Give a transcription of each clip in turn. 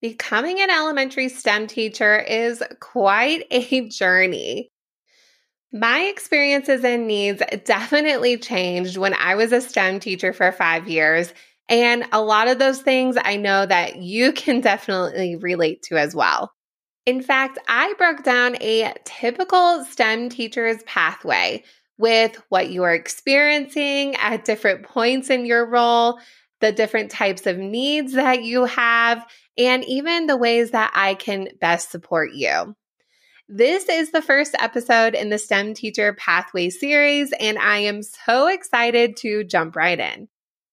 Becoming an elementary STEM teacher is quite a journey. My experiences and needs definitely changed when I was a STEM teacher for five years. And a lot of those things I know that you can definitely relate to as well. In fact, I broke down a typical STEM teacher's pathway with what you are experiencing at different points in your role, the different types of needs that you have, and even the ways that I can best support you. This is the first episode in the STEM Teacher Pathway series, and I am so excited to jump right in.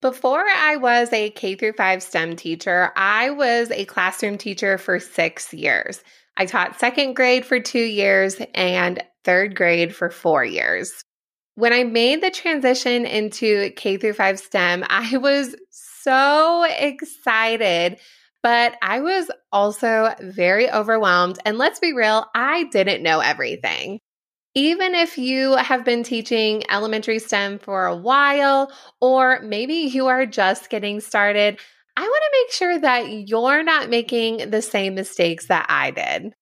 Before I was a K through 5 STEM teacher, I was a classroom teacher for 6 years. I taught second grade for 2 years and third grade for 4 years. When I made the transition into K through 5 STEM, I was so excited, but I was also very overwhelmed. And let's be real, I didn't know everything. Even if you have been teaching elementary STEM for a while, or maybe you are just getting started, I want to make sure that you're not making the same mistakes that I did.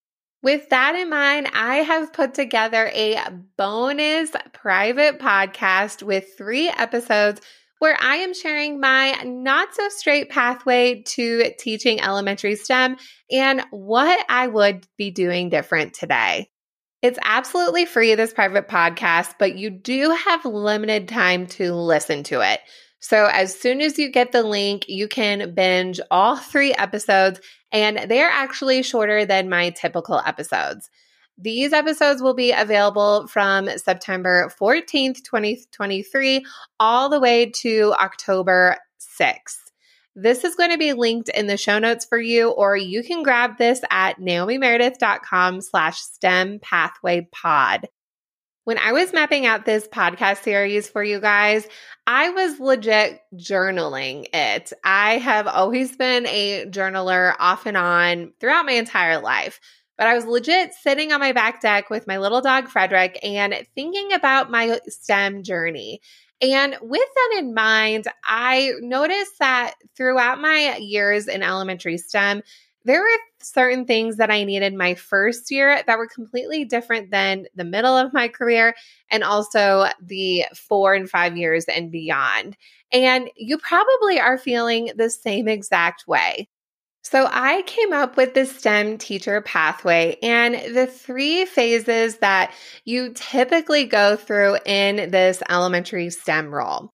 With that in mind, I have put together a bonus private podcast with three episodes where I am sharing my not so straight pathway to teaching elementary STEM and what I would be doing different today. It's absolutely free, this private podcast, but you do have limited time to listen to it. So, as soon as you get the link, you can binge all three episodes, and they're actually shorter than my typical episodes. These episodes will be available from September 14th, 2023, all the way to October 6th. This is going to be linked in the show notes for you, or you can grab this at naomimeredith.com slash STEM pathway pod. When I was mapping out this podcast series for you guys, I was legit journaling it. I have always been a journaler off and on throughout my entire life. But I was legit sitting on my back deck with my little dog, Frederick, and thinking about my STEM journey. And with that in mind, I noticed that throughout my years in elementary STEM, there were certain things that I needed my first year that were completely different than the middle of my career and also the four and five years and beyond. And you probably are feeling the same exact way. So I came up with the STEM teacher pathway and the three phases that you typically go through in this elementary STEM role.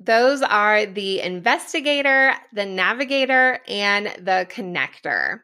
Those are the investigator, the navigator, and the connector.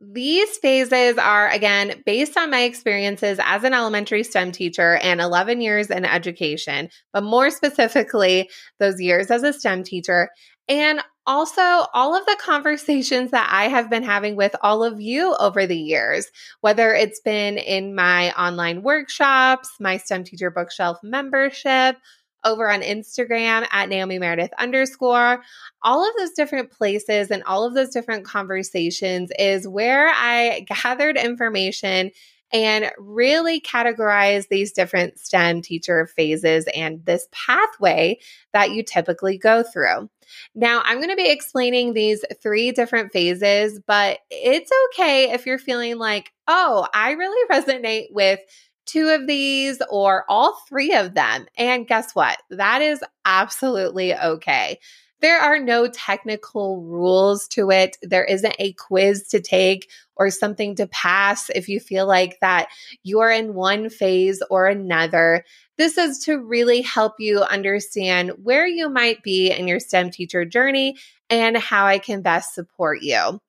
These phases are, again, based on my experiences as an elementary STEM teacher and 11 years in education, but more specifically, those years as a STEM teacher. And also all of the conversations that I have been having with all of you over the years, whether it's been in my online workshops, my STEM Teacher Bookshelf membership, over on Instagram at Naomi Meredith underscore. All of those different places and all of those different conversations is where I gathered information and really categorize these different STEM teacher phases and this pathway that you typically go through. Now, I'm going to be explaining these three different phases, but it's okay if you're feeling like, oh, I really resonate with two of these or all three of them. And guess what? That is absolutely okay. There are no technical rules to it. There isn't a quiz to take or something to pass if you feel like that you're in one phase or another. This is to really help you understand where you might be in your STEM teacher journey and how I can best support you.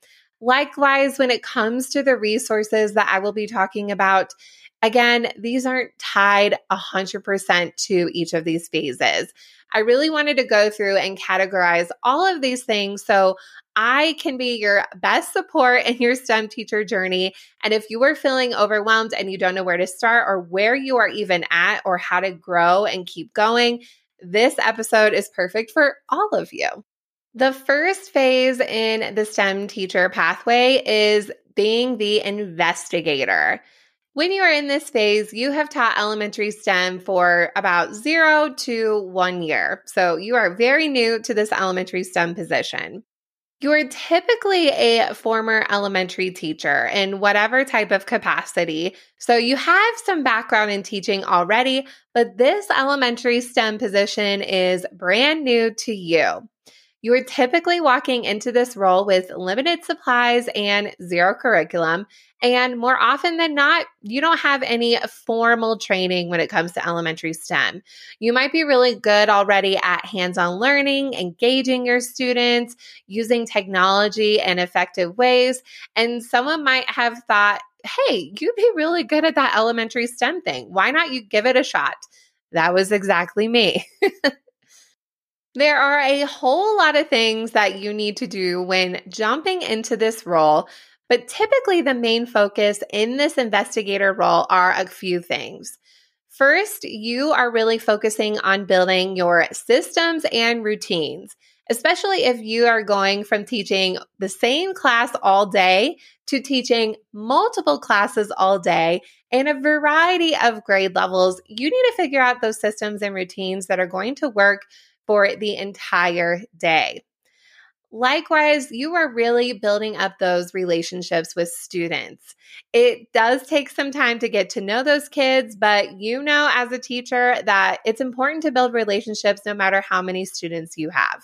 Likewise, when it comes to the resources that I will be talking about, Again, these aren't tied 100% to each of these phases. I really wanted to go through and categorize all of these things so I can be your best support in your STEM teacher journey. And if you are feeling overwhelmed and you don't know where to start or where you are even at or how to grow and keep going, this episode is perfect for all of you. The first phase in the STEM teacher pathway is being the investigator. When you are in this phase, you have taught elementary STEM for about zero to one year. So you are very new to this elementary STEM position. You are typically a former elementary teacher in whatever type of capacity. So you have some background in teaching already, but this elementary STEM position is brand new to you. You are typically walking into this role with limited supplies and zero curriculum. And more often than not, you don't have any formal training when it comes to elementary STEM. You might be really good already at hands on learning, engaging your students, using technology in effective ways. And someone might have thought, hey, you'd be really good at that elementary STEM thing. Why not you give it a shot? That was exactly me. There are a whole lot of things that you need to do when jumping into this role, but typically the main focus in this investigator role are a few things. First, you are really focusing on building your systems and routines, especially if you are going from teaching the same class all day to teaching multiple classes all day and a variety of grade levels. You need to figure out those systems and routines that are going to work for the entire day. Likewise, you are really building up those relationships with students. It does take some time to get to know those kids, but you know, as a teacher, that it's important to build relationships no matter how many students you have.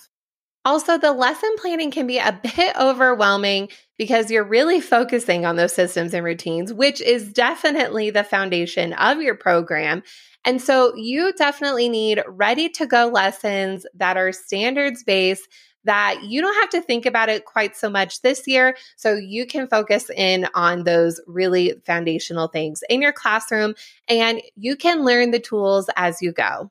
Also, the lesson planning can be a bit overwhelming because you're really focusing on those systems and routines, which is definitely the foundation of your program. And so you definitely need ready to go lessons that are standards based that you don't have to think about it quite so much this year. So you can focus in on those really foundational things in your classroom and you can learn the tools as you go.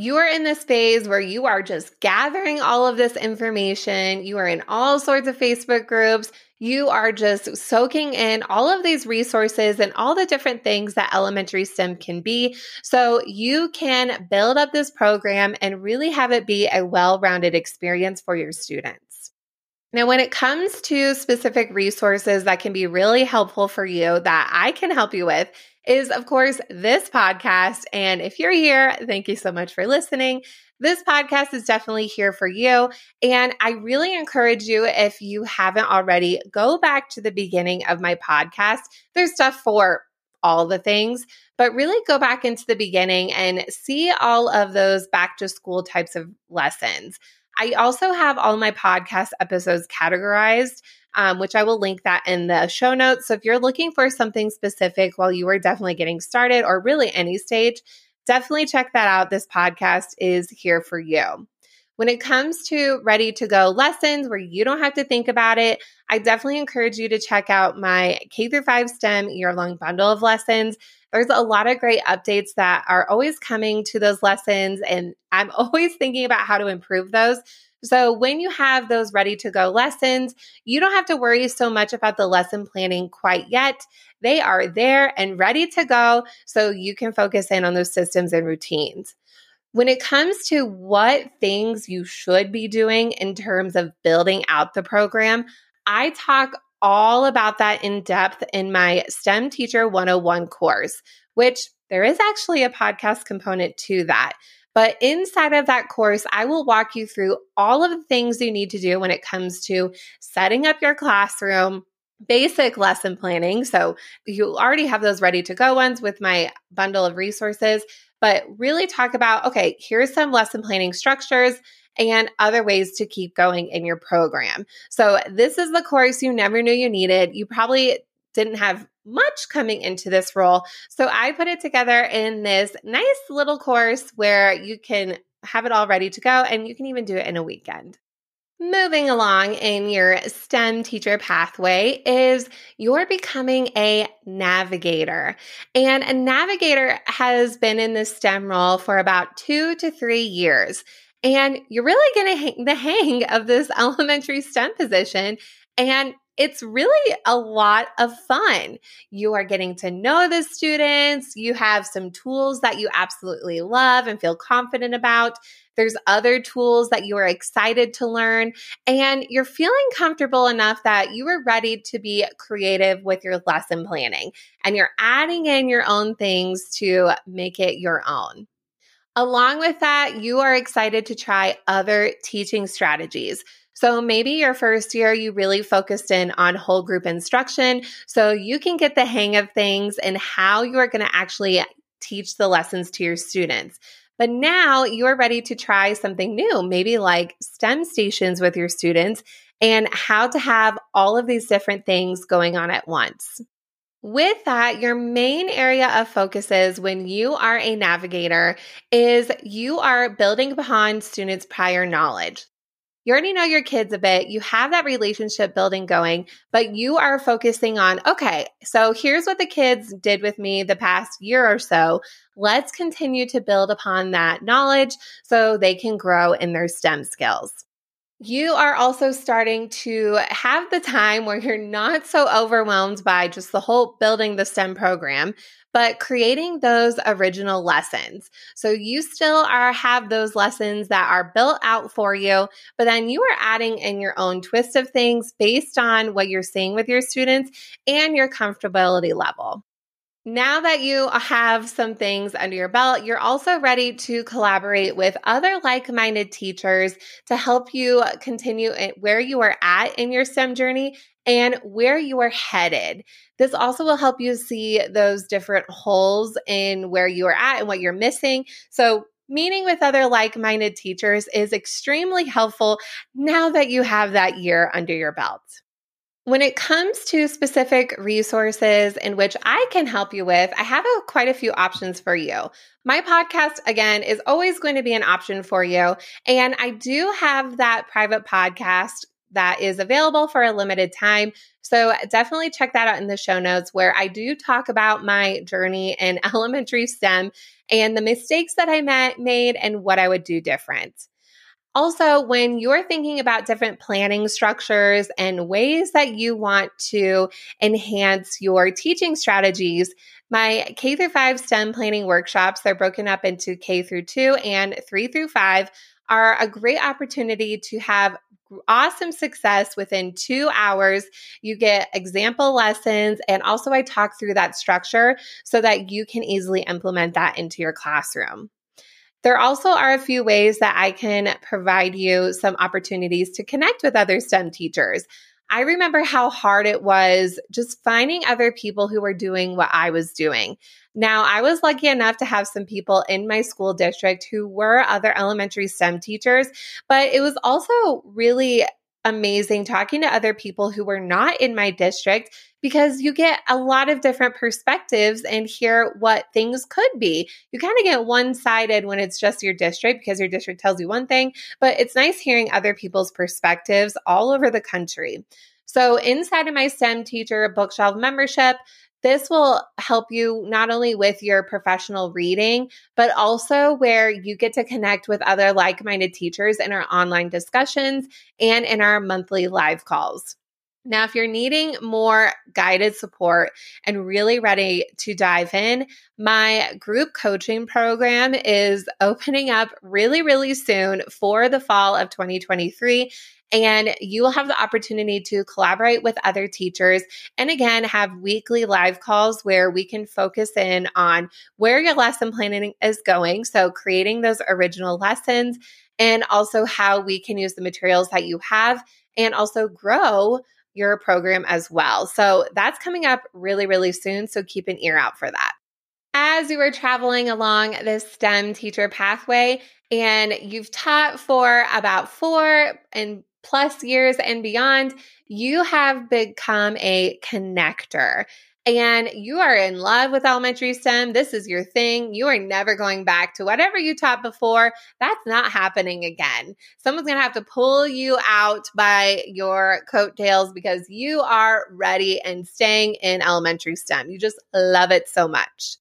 You are in this phase where you are just gathering all of this information. You are in all sorts of Facebook groups. You are just soaking in all of these resources and all the different things that elementary STEM can be. So you can build up this program and really have it be a well rounded experience for your students. Now, when it comes to specific resources that can be really helpful for you that I can help you with, is, of course, this podcast. And if you're here, thank you so much for listening. This podcast is definitely here for you. And I really encourage you, if you haven't already, go back to the beginning of my podcast. There's stuff for all the things, but really go back into the beginning and see all of those back to school types of lessons. I also have all my podcast episodes categorized um, which I will link that in the show notes. So if you're looking for something specific while you are definitely getting started or really any stage, definitely check that out. This podcast is here for you. When it comes to ready to go lessons where you don't have to think about it, I definitely encourage you to check out my K through 5 STEM year long bundle of lessons. There's a lot of great updates that are always coming to those lessons, and I'm always thinking about how to improve those. So when you have those ready to go lessons, you don't have to worry so much about the lesson planning quite yet. They are there and ready to go so you can focus in on those systems and routines. When it comes to what things you should be doing in terms of building out the program, I talk all about that in depth in my STEM Teacher 101 course, which there is actually a podcast component to that. But inside of that course, I will walk you through all of the things you need to do when it comes to setting up your classroom, basic lesson planning. So you already have those ready to go ones with my bundle of resources, but really talk about okay, here's some lesson planning structures and other ways to keep going in your program. So this is the course you never knew you needed. You probably didn't have much coming into this role. So I put it together in this nice little course where you can have it all ready to go and you can even do it in a weekend. Moving along in your STEM teacher pathway is you're becoming a navigator. And a navigator has been in this STEM role for about two to three years. And you're really going to hang the hang of this elementary STEM position. And it's really a lot of fun. You are getting to know the students. You have some tools that you absolutely love and feel confident about. There's other tools that you are excited to learn, and you're feeling comfortable enough that you are ready to be creative with your lesson planning and you're adding in your own things to make it your own. Along with that, you are excited to try other teaching strategies. So maybe your first year, you really focused in on whole group instruction so you can get the hang of things and how you are going to actually teach the lessons to your students. But now you are ready to try something new, maybe like STEM stations with your students and how to have all of these different things going on at once. With that, your main area of focus is when you are a navigator is you are building upon students' prior knowledge you already know your kids a bit, you have that relationship building going, but you are focusing on, okay, so here's what the kids did with me the past year or so. Let's continue to build upon that knowledge so they can grow in their STEM skills. You are also starting to have the time where you're not so overwhelmed by just the whole building the STEM program, but creating those original lessons. So you still are have those lessons that are built out for you, but then you are adding in your own twist of things based on what you're seeing with your students and your comfortability level. Now that you have some things under your belt, you're also ready to collaborate with other like minded teachers to help you continue where you are at in your STEM journey and where you are headed. This also will help you see those different holes in where you are at and what you're missing. So, meeting with other like minded teachers is extremely helpful now that you have that year under your belt. When it comes to specific resources in which I can help you with, I have a, quite a few options for you. My podcast, again, is always going to be an option for you. And I do have that private podcast that is available for a limited time. So definitely check that out in the show notes where I do talk about my journey in elementary STEM and the mistakes that I made and what I would do different. Also, when you're thinking about different planning structures and ways that you want to enhance your teaching strategies, my K through 5 STEM planning workshops, they're broken up into K through 2 and 3 through 5 are a great opportunity to have awesome success within two hours. You get example lessons, and also I talk through that structure so that you can easily implement that into your classroom. There also are a few ways that I can provide you some opportunities to connect with other STEM teachers. I remember how hard it was just finding other people who were doing what I was doing. Now, I was lucky enough to have some people in my school district who were other elementary STEM teachers, but it was also really amazing talking to other people who were not in my district because you get a lot of different perspectives and hear what things could be. You kind of get one sided when it's just your district because your district tells you one thing, but it's nice hearing other people's perspectives all over the country. So, inside of my STEM teacher bookshelf membership, this will help you not only with your professional reading, but also where you get to connect with other like minded teachers in our online discussions and in our monthly live calls. Now, if you're needing more guided support and really ready to dive in, my group coaching program is opening up really, really soon for the fall of 2023. And you will have the opportunity to collaborate with other teachers and again have weekly live calls where we can focus in on where your lesson planning is going. So, creating those original lessons and also how we can use the materials that you have and also grow your program as well. So that's coming up really, really soon. So keep an ear out for that. As you are traveling along this STEM teacher pathway and you've taught for about four and plus years and beyond, you have become a connector and you are in love with elementary STEM, this is your thing. You are never going back to whatever you taught before. That's not happening again. Someone's going to have to pull you out by your coattails because you are ready and staying in elementary STEM. You just love it so much.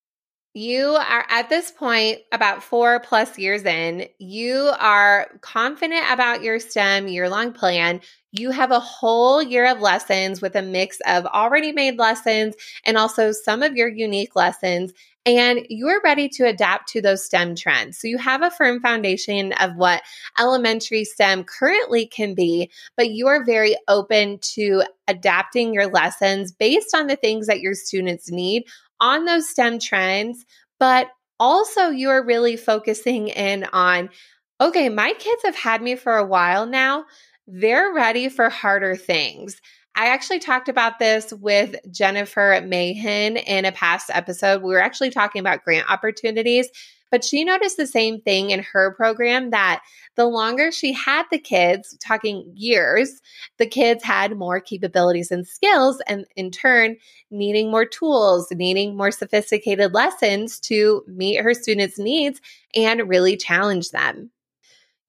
You are at this point, about four plus years in, you are confident about your STEM year long plan. You have a whole year of lessons with a mix of already made lessons and also some of your unique lessons. And you're ready to adapt to those STEM trends. So you have a firm foundation of what elementary STEM currently can be, but you are very open to adapting your lessons based on the things that your students need on those STEM trends, but also you are really focusing in on okay, my kids have had me for a while now. They're ready for harder things. I actually talked about this with Jennifer Mahan in a past episode. We were actually talking about grant opportunities but she noticed the same thing in her program that the longer she had the kids, talking years, the kids had more capabilities and skills, and in turn, needing more tools, needing more sophisticated lessons to meet her students' needs and really challenge them.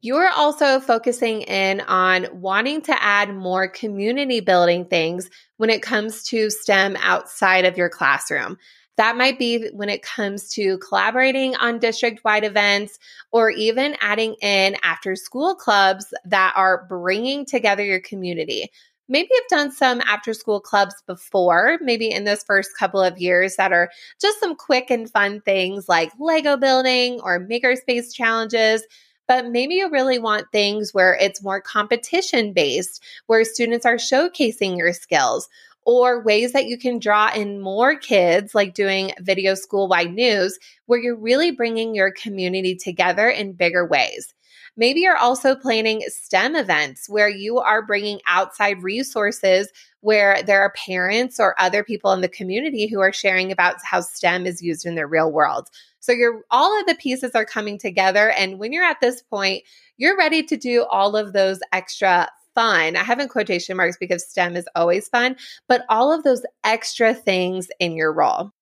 You're also focusing in on wanting to add more community building things when it comes to STEM outside of your classroom. That might be when it comes to collaborating on district wide events or even adding in after school clubs that are bringing together your community. Maybe you've done some after school clubs before, maybe in those first couple of years that are just some quick and fun things like Lego building or makerspace challenges but maybe you really want things where it's more competition based, where students are showcasing your skills, or ways that you can draw in more kids, like doing video school wide news, where you're really bringing your community together in bigger ways. Maybe you're also planning STEM events where you are bringing outside resources where there are parents or other people in the community who are sharing about how STEM is used in their real world. So you're all of the pieces are coming together and when you're at this point, you're ready to do all of those extra fun. I have in quotation marks because STEM is always fun, but all of those extra things in your role.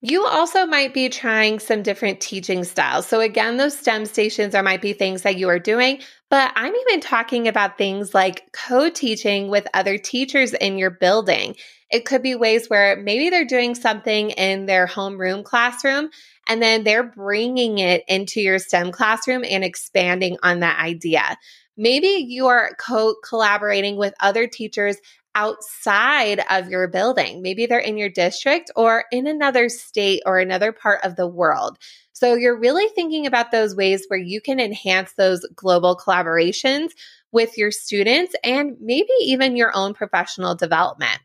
You also might be trying some different teaching styles. So, again, those STEM stations are might be things that you are doing, but I'm even talking about things like co teaching with other teachers in your building. It could be ways where maybe they're doing something in their homeroom classroom and then they're bringing it into your STEM classroom and expanding on that idea. Maybe you are co collaborating with other teachers outside of your building. Maybe they're in your district or in another state or another part of the world. So you're really thinking about those ways where you can enhance those global collaborations with your students and maybe even your own professional development.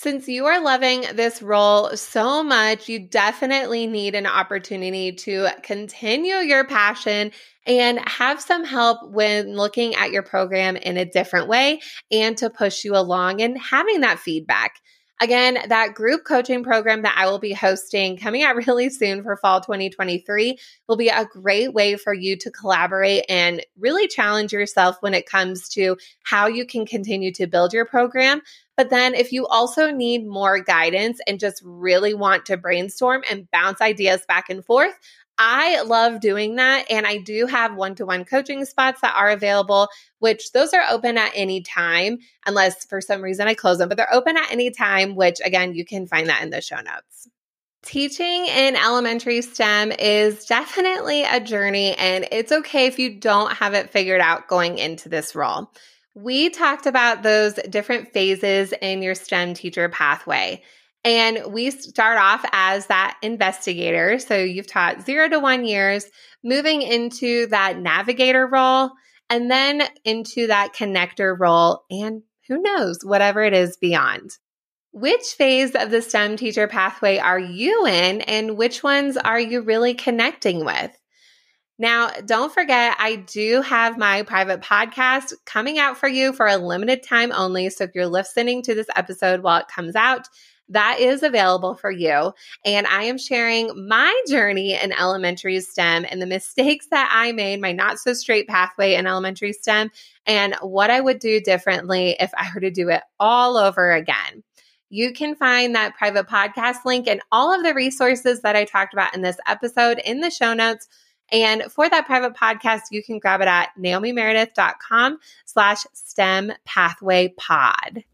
Since you are loving this role so much, you definitely need an opportunity to continue your passion and have some help when looking at your program in a different way and to push you along and having that feedback. Again, that group coaching program that I will be hosting coming out really soon for fall 2023 will be a great way for you to collaborate and really challenge yourself when it comes to how you can continue to build your program. But then, if you also need more guidance and just really want to brainstorm and bounce ideas back and forth, I love doing that. And I do have one to one coaching spots that are available, which those are open at any time, unless for some reason I close them, but they're open at any time, which again, you can find that in the show notes. Teaching in elementary STEM is definitely a journey, and it's okay if you don't have it figured out going into this role. We talked about those different phases in your STEM teacher pathway. And we start off as that investigator. So you've taught zero to one years, moving into that navigator role, and then into that connector role, and who knows, whatever it is beyond. Which phase of the STEM teacher pathway are you in, and which ones are you really connecting with? Now, don't forget, I do have my private podcast coming out for you for a limited time only. So if you're listening to this episode while it comes out, that is available for you. And I am sharing my journey in elementary STEM and the mistakes that I made, my not so straight pathway in elementary STEM, and what I would do differently if I were to do it all over again. You can find that private podcast link and all of the resources that I talked about in this episode in the show notes. And for that private podcast, you can grab it at naomimeredith.com slash STEM pathway pod.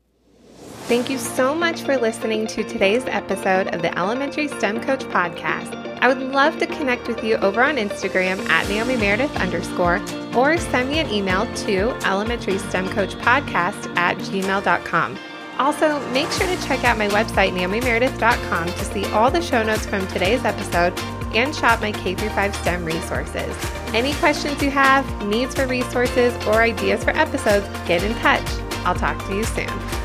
Thank you so much for listening to today's episode of the Elementary STEM Coach Podcast. I would love to connect with you over on Instagram at Naomi Meredith underscore or send me an email to elementary STEM coach podcast at gmail.com. Also, make sure to check out my website, naomimeredith.com, to see all the show notes from today's episode and shop my K 5 STEM resources. Any questions you have, needs for resources, or ideas for episodes, get in touch. I'll talk to you soon.